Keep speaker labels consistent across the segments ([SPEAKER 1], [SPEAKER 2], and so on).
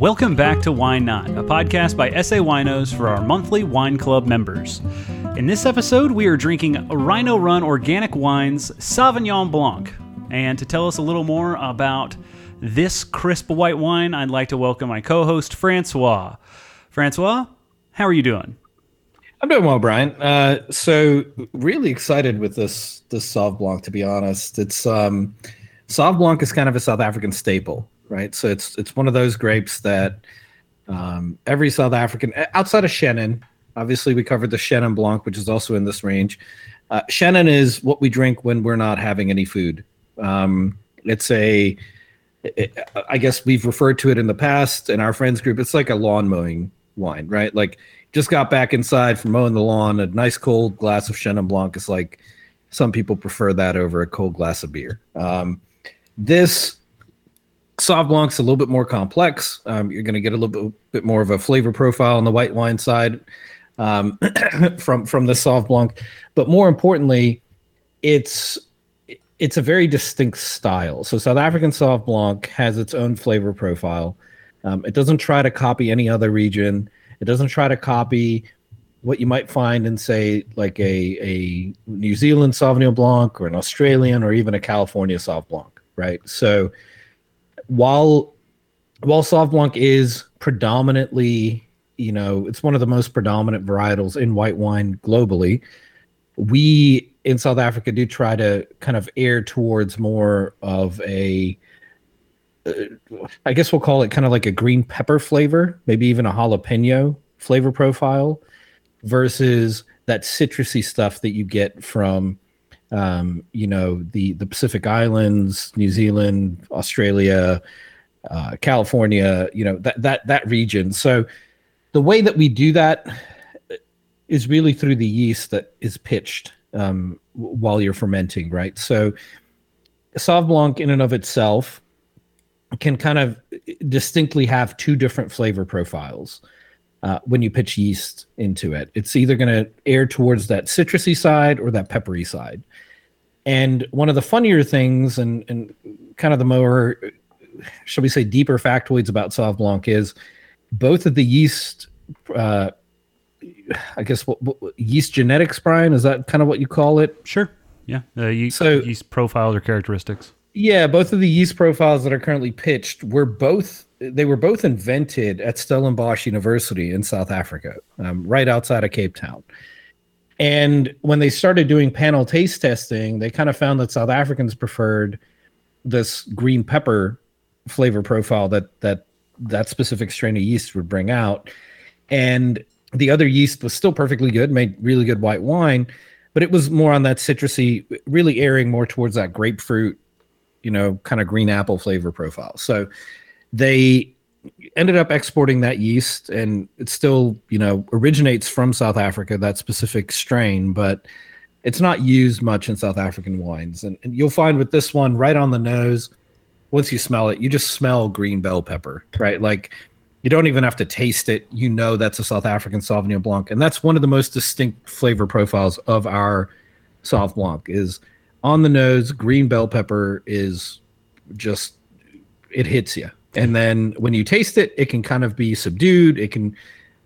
[SPEAKER 1] Welcome back to Wine Not, a podcast by SA Winos for our monthly wine club members. In this episode, we are drinking Rhino Run Organic Wines Sauvignon Blanc. And to tell us a little more about this crisp white wine, I'd like to welcome my co host, Francois. Francois, how are you doing?
[SPEAKER 2] I'm doing well, Bryan. Uh, so really excited with this this Sauv Blanc. To be honest, it's um, Sauv Blanc is kind of a South African staple, right? So it's it's one of those grapes that um, every South African outside of Chenin, obviously we covered the Chenin Blanc, which is also in this range. Uh, Chenin is what we drink when we're not having any food. Um, it's a, it, I guess we've referred to it in the past in our friends group. It's like a lawn mowing wine, right? Like just got back inside from mowing the lawn. A nice cold glass of Chenin Blanc is like some people prefer that over a cold glass of beer. Um, this Sauv Blanc's a little bit more complex. Um, you're going to get a little bit, bit, more of a flavor profile on the white wine side um, from from the Sauv Blanc, but more importantly, it's it's a very distinct style. So South African Sauv Blanc has its own flavor profile. Um, it doesn't try to copy any other region. It doesn't try to copy what you might find in, say, like a, a New Zealand Sauvignon Blanc or an Australian or even a California Sauv Blanc, right? So while while Sauv Blanc is predominantly, you know, it's one of the most predominant varietals in white wine globally, we in South Africa do try to kind of err towards more of a uh, I guess we'll call it kind of like a green pepper flavor, maybe even a jalapeno flavor profile, versus that citrusy stuff that you get from, um, you know, the the Pacific Islands, New Zealand, Australia, uh, California, you know that that that region. So the way that we do that is really through the yeast that is pitched um, while you're fermenting, right? So Sauv Blanc in and of itself can kind of distinctly have two different flavor profiles uh, when you pitch yeast into it. It's either going to air towards that citrusy side or that peppery side. And one of the funnier things and, and kind of the more, shall we say, deeper factoids about Sauv Blanc is both of the yeast, uh, I guess, what, what, yeast genetics, Bryan, is that kind of what you call it?
[SPEAKER 1] Sure. Yeah. Uh, yeast, so, yeast profiles or characteristics.
[SPEAKER 2] Yeah, both of the yeast profiles that are currently pitched were both they were both invented at Stellenbosch University in South Africa, um, right outside of Cape Town. And when they started doing panel taste testing, they kind of found that South Africans preferred this green pepper flavor profile that that that specific strain of yeast would bring out. And the other yeast was still perfectly good, made really good white wine, but it was more on that citrusy, really airing more towards that grapefruit you know, kind of green apple flavor profile. So they ended up exporting that yeast and it still, you know, originates from South Africa, that specific strain, but it's not used much in South African wines. And, and you'll find with this one right on the nose, once you smell it, you just smell green bell pepper, right? Like you don't even have to taste it. You know that's a South African Sauvignon Blanc. And that's one of the most distinct flavor profiles of our Sauv Blanc is on the nose, green bell pepper is just it hits you. And then when you taste it, it can kind of be subdued. It can,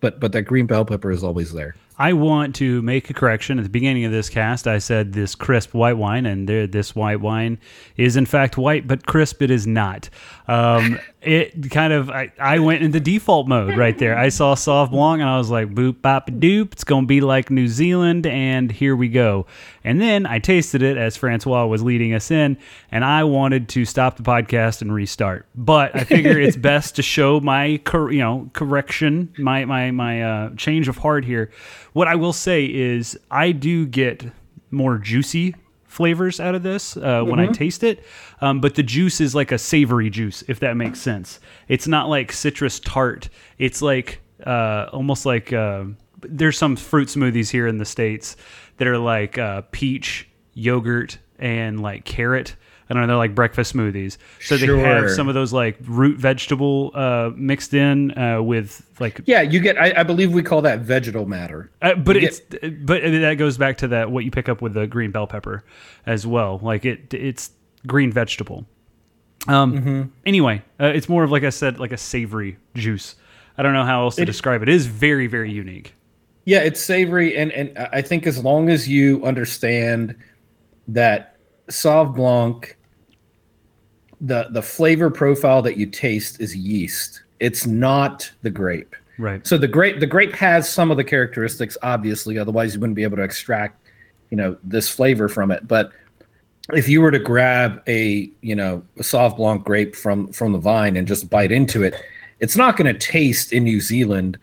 [SPEAKER 2] but but that green bell pepper is always there.
[SPEAKER 1] I want to make a correction at the beginning of this cast. I said this crisp white wine, and there, this white wine is in fact white, but crisp it is not. Um, it kind of I, I went into default mode right there. I saw Sauv Blanc and I was like boop bop doop. It's gonna be like New Zealand, and here we go. And then I tasted it as Francois was leading us in, and I wanted to stop the podcast and restart. But I figure it's best to show my cor- you know correction, my my my uh, change of heart here. What I will say is I do get more juicy flavors out of this uh, mm-hmm. when I mm-hmm. taste it. Um, but the juice is like a savory juice, if that makes sense. It's not like citrus tart. It's like uh, almost like uh, there's some fruit smoothies here in the states that are like uh, peach, yogurt, and like carrot. I don't know, they're like breakfast smoothies. So sure. they have some of those like root vegetable uh, mixed in uh, with like
[SPEAKER 2] yeah, you get. I, I believe we call that vegetal matter.
[SPEAKER 1] Uh, but you it's get, but that goes back to that what you pick up with the green bell pepper as well. Like it it's green vegetable. Um,
[SPEAKER 2] Mm-hmm.
[SPEAKER 1] Anyway, uh, it's more of like I said, like a savory juice. I don't know how else to describe it. It is very, very unique.
[SPEAKER 2] Yeah, it's savory, and and I think as long as you understand that Sauv Blanc, the the flavor profile that you taste is yeast. It's not the grape.
[SPEAKER 1] Right.
[SPEAKER 2] So the grape the grape has some of the characteristics, obviously. Otherwise, you wouldn't be able to extract, you know, this flavor from it. But if you were to grab a you know a Sauv Blanc grape from from the vine and just bite into it, it's not going to taste in New Zealand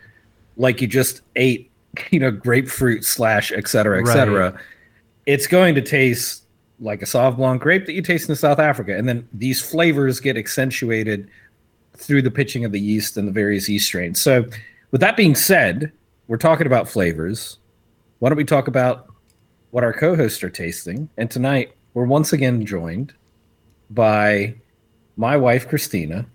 [SPEAKER 2] like you just ate you know grapefruit slash et cetera et
[SPEAKER 1] Right.
[SPEAKER 2] cetera. It's going to taste like a Sauv Blanc grape that you taste in South Africa, and then these flavors get accentuated through the pitching of the yeast and the various yeast strains. So, with that being said, we're talking about flavors. Why don't we talk about what our co-hosts are tasting? And tonight, we're once again joined by my wife Cristina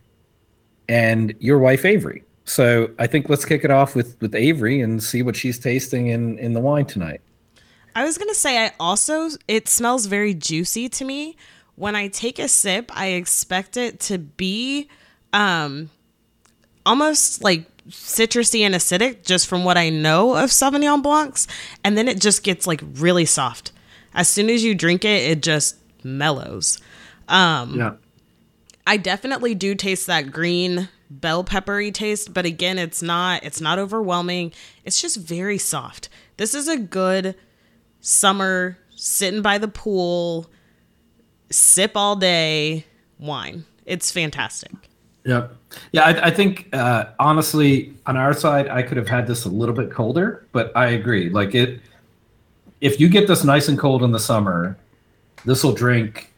[SPEAKER 2] and your wife Avery. So, I think let's kick it off with with Avery and see what she's tasting in in the wine tonight.
[SPEAKER 3] I was gonna say I also it smells very juicy to me. When I take a sip, I expect it to be um almost like citrusy and acidic just from what I know of Sauvignon Blancs, and then it just gets like really soft. As soon as you drink it, it just mellows. Um
[SPEAKER 2] Yeah.
[SPEAKER 3] I definitely do taste that green bell peppery taste, but again, it's not it's not overwhelming. It's just very soft. This is a good summer sitting by the pool, sip all day wine. It's fantastic.
[SPEAKER 2] Yep. Yeah, I, I think uh, honestly, on our side, I could have had this a little bit colder, but I agree. Like it, if you get this nice and cold in the summer, this will drink.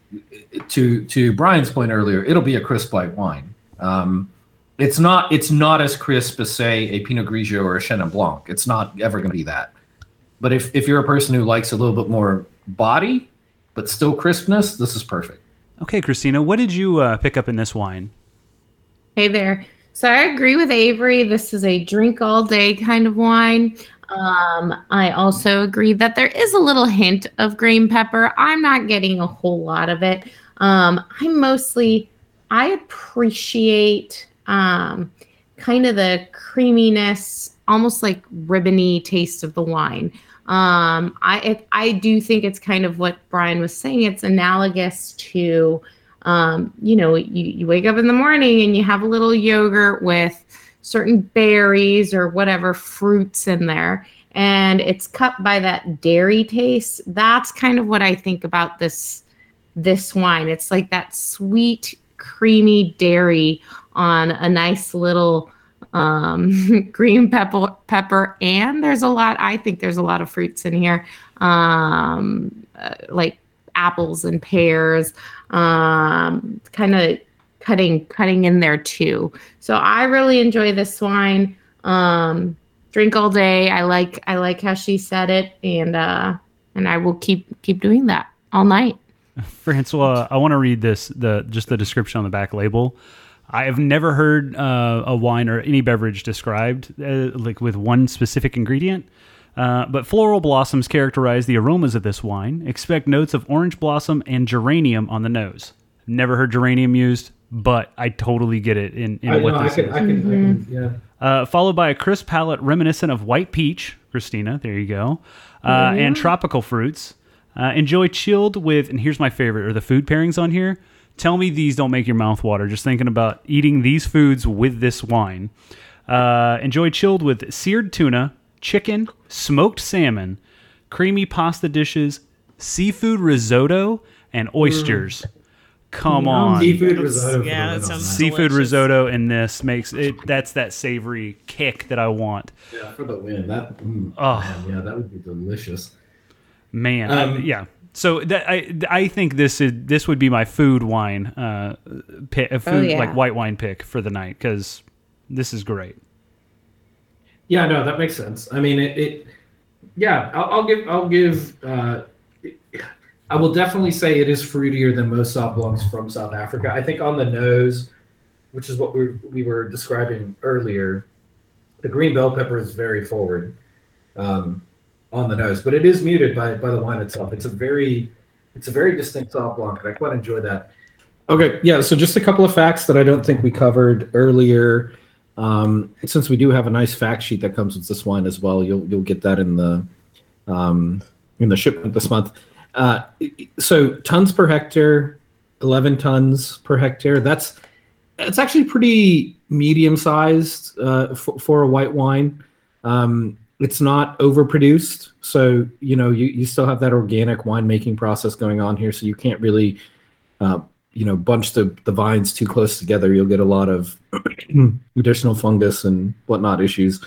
[SPEAKER 2] To to Bryan's point earlier, it'll be a crisp white wine. Um, it's not it's not as crisp as say a Pinot Grigio or a Chenin Blanc. It's not ever going to be that. But if if you're a person who likes a little bit more body, but still crispness, this is perfect.
[SPEAKER 1] Okay, Cristina, what did you uh, pick up in this wine?
[SPEAKER 4] Hey there. So I agree with Avery. This is a drink all day kind of wine. Um, I also agree that there is a little hint of green pepper. I'm not getting a whole lot of it. Um, I mostly I appreciate um, kind of the creaminess, almost like ribbony taste of the wine. Um, I I do think it's kind of what Bryan was saying. It's analogous to um, you know, you, you wake up in the morning and you have a little yogurt with certain berries or whatever fruits in there, and it's cut by that dairy taste. That's kind of what I think about this this wine. It's like that sweet, creamy dairy on a nice little um, green pepper pepper, and there's a lot. I think there's a lot of fruits in here, um, uh, like apples and pears um kind of cutting cutting in there too so i really enjoy this wine um drink all day i like i like how she said it and uh and i will keep keep doing that all night
[SPEAKER 1] Francois, I want to read this the just the description on the back label. I have never heard uh, a wine or any beverage described uh, like with one specific ingredient. Uh, but floral blossoms characterize the aromas of this wine. Expect notes of orange blossom and geranium on the nose. Never heard geranium used, but I totally get it in, in what this is.
[SPEAKER 2] I can, I can, yeah.
[SPEAKER 1] Uh, followed by a crisp palate reminiscent of white peach, Cristina. There you go, uh, and tropical fruits. Uh, enjoy chilled with, and here's my favorite: are the food pairings on here. Tell me these don't make your mouth water just thinking about eating these foods with this wine. Uh, enjoy chilled with seared tuna, chicken, smoked salmon, creamy pasta dishes, seafood risotto, and oysters. Come on
[SPEAKER 5] Seafood risotto.
[SPEAKER 3] yeah, that
[SPEAKER 5] win on
[SPEAKER 3] sounds-
[SPEAKER 1] seafood
[SPEAKER 3] Delicious.
[SPEAKER 1] risotto in this makes it that's that savory kick that I want.
[SPEAKER 5] Yeah, for the win. That. Mm,
[SPEAKER 1] Oh.
[SPEAKER 5] man, yeah, that would be delicious.
[SPEAKER 1] Man, I-
[SPEAKER 5] Um,
[SPEAKER 1] yeah. So that I I think this is this would be my food wine uh pick, a food
[SPEAKER 4] yeah.
[SPEAKER 1] like white wine pick for the night cuz this is great.
[SPEAKER 5] Yeah, no, that makes sense. I mean, it. it yeah, I'll, I'll give. I'll give. Uh, I will definitely say it is fruitier than most Sauv Blancs from South Africa. I think on the nose, which is what we we were describing earlier, the green bell pepper is very forward um, on the nose, but it is muted by by the wine itself. It's a very it's a very distinct Sauv Blanc, and I quite enjoy that.
[SPEAKER 2] Okay, yeah. So just a couple of facts that I don't think we covered earlier. Um, since we do have a nice fact sheet that comes with this wine as well, you'll you'll get that in the um, in the shipment this month. Uh, so tons per hectare, eleven tons per hectare. That's it's actually pretty medium sized uh, for, for a white wine. Um, it's not overproduced, so you know you, you still have that organic winemaking process going on here. So you can't really uh, you know bunch the, the vines too close together. You'll get a lot of additional fungus and whatnot issues.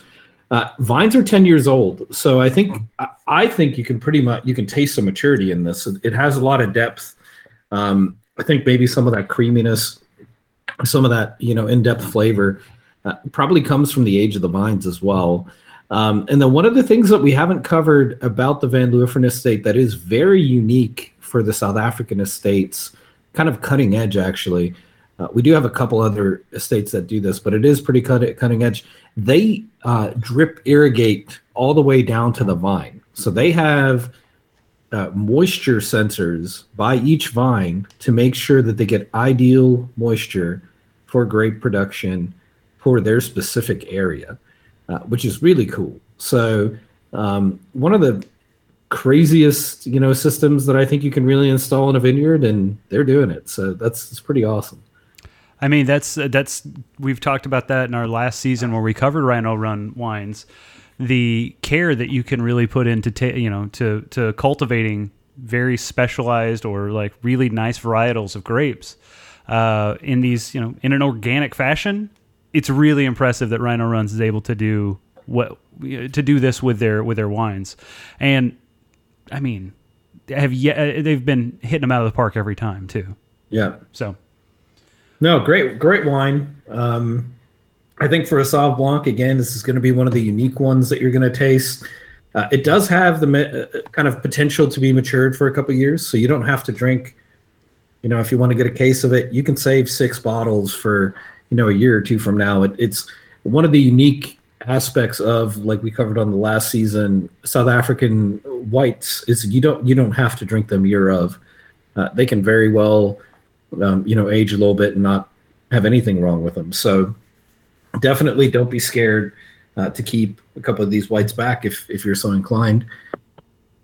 [SPEAKER 2] Uh, vines are 10 years old. So i think i think you can pretty much you can taste some maturity in this. It has a lot of depth. Um, i think maybe some of that creaminess some of that you know in-depth flavor uh, probably comes from the age of the vines as well um, and then one of the things that we haven't covered about the van Leeuwen estate that is very unique for the south african estates kind of cutting edge actually. Uh, we do have a couple other estates that do this, but it is pretty cut, cutting edge. They uh, drip irrigate all the way down to the vine. So they have uh, moisture sensors by each vine to make sure that they get ideal moisture for grape production for their specific area, uh, which is really cool. So um, one of the craziest you know systems that I think you can really install in a vineyard, and they're doing it. So that's it's pretty awesome.
[SPEAKER 1] I mean, that's that's we've talked about that in our last season where we covered Rhino Run wines. The care that you can really put into ta- you know to to cultivating very specialized or like really nice varietals of grapes uh, in these you know in an organic fashion. It's really impressive that Rhino Runs is able to do what to do this with their with their wines, and I mean, have yet uh, they've been hitting them out of the park every time too.
[SPEAKER 2] Yeah.
[SPEAKER 1] So.
[SPEAKER 2] No, great, great wine. Um, I think for a Sauv Blanc, again, this is going to be one of the unique ones that you're going to taste. Uh, it does have the uh, kind of potential to be matured for a couple years, so you don't have to drink. You know, if you want to get a case of it, you can save six bottles for you know a year or two from now. It, it's one of the unique aspects of like we covered on the last season south african whites is you don't you don't have to drink them year of uh, they can very well um, you know age a little bit and not have anything wrong with them so definitely don't be scared uh, to keep a couple of these whites back if if you're so inclined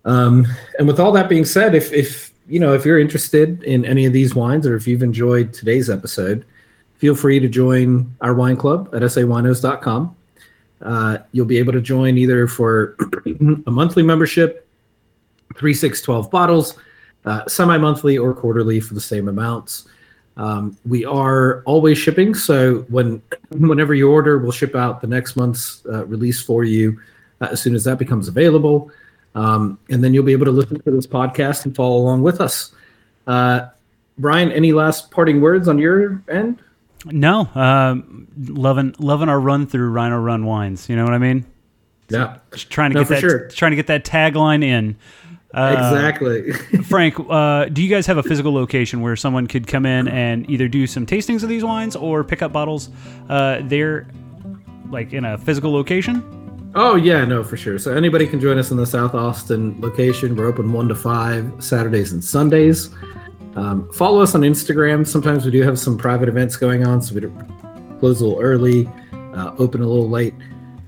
[SPEAKER 2] um, and with all that being said if if you know if you're interested in any of these wines or if you've enjoyed today's episode feel free to join our wine club at sawinos.com uh, you'll be able to join either for a monthly membership, three, six, 12 bottles, uh, semi monthly or quarterly for the same amounts. Um, we are always shipping, so when whenever you order, we'll ship out the next month's uh, release for you uh, as soon as that becomes available, um, and then you'll be able to listen to this podcast and follow along with us. Uh, Bryan, any last parting words on your end?
[SPEAKER 1] No, uh, loving loving our run through Rhino Run wines. You know what I mean?
[SPEAKER 2] Yeah,
[SPEAKER 1] Just trying to
[SPEAKER 2] No,
[SPEAKER 1] get that
[SPEAKER 2] sure.
[SPEAKER 1] trying to get that tagline in. Uh,
[SPEAKER 2] exactly.
[SPEAKER 1] Frank, uh, do you guys have a physical location where someone could come in and either do some tastings of these wines or pick up bottles uh, there, like in a physical location?
[SPEAKER 2] Oh yeah, no, for sure. So anybody can join us in the South Austin location. We're open one to five Saturdays and Sundays. Um, follow us on Instagram. Sometimes we do have some private events going on, so we close a little early, uh, open a little late.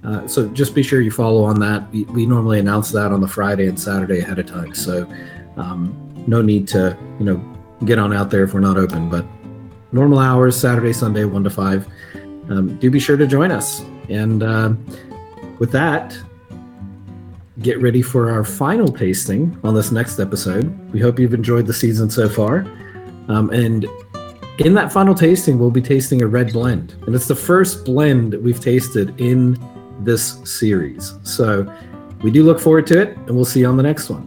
[SPEAKER 2] Uh, so just be sure you follow on that. We, we normally announce that on the Friday and Saturday ahead of time. So um, no need to you know get on out there if we're not open. But normal hours, Saturday, Sunday, one to five. Um, do be sure to join us. And uh, with that, get ready for our final tasting on this next episode. We hope you've enjoyed the season so far. Um, and in that final tasting, we'll be tasting a red blend. And it's the first blend that we've tasted in this series. So we do look forward to it, and we'll see you on the next one.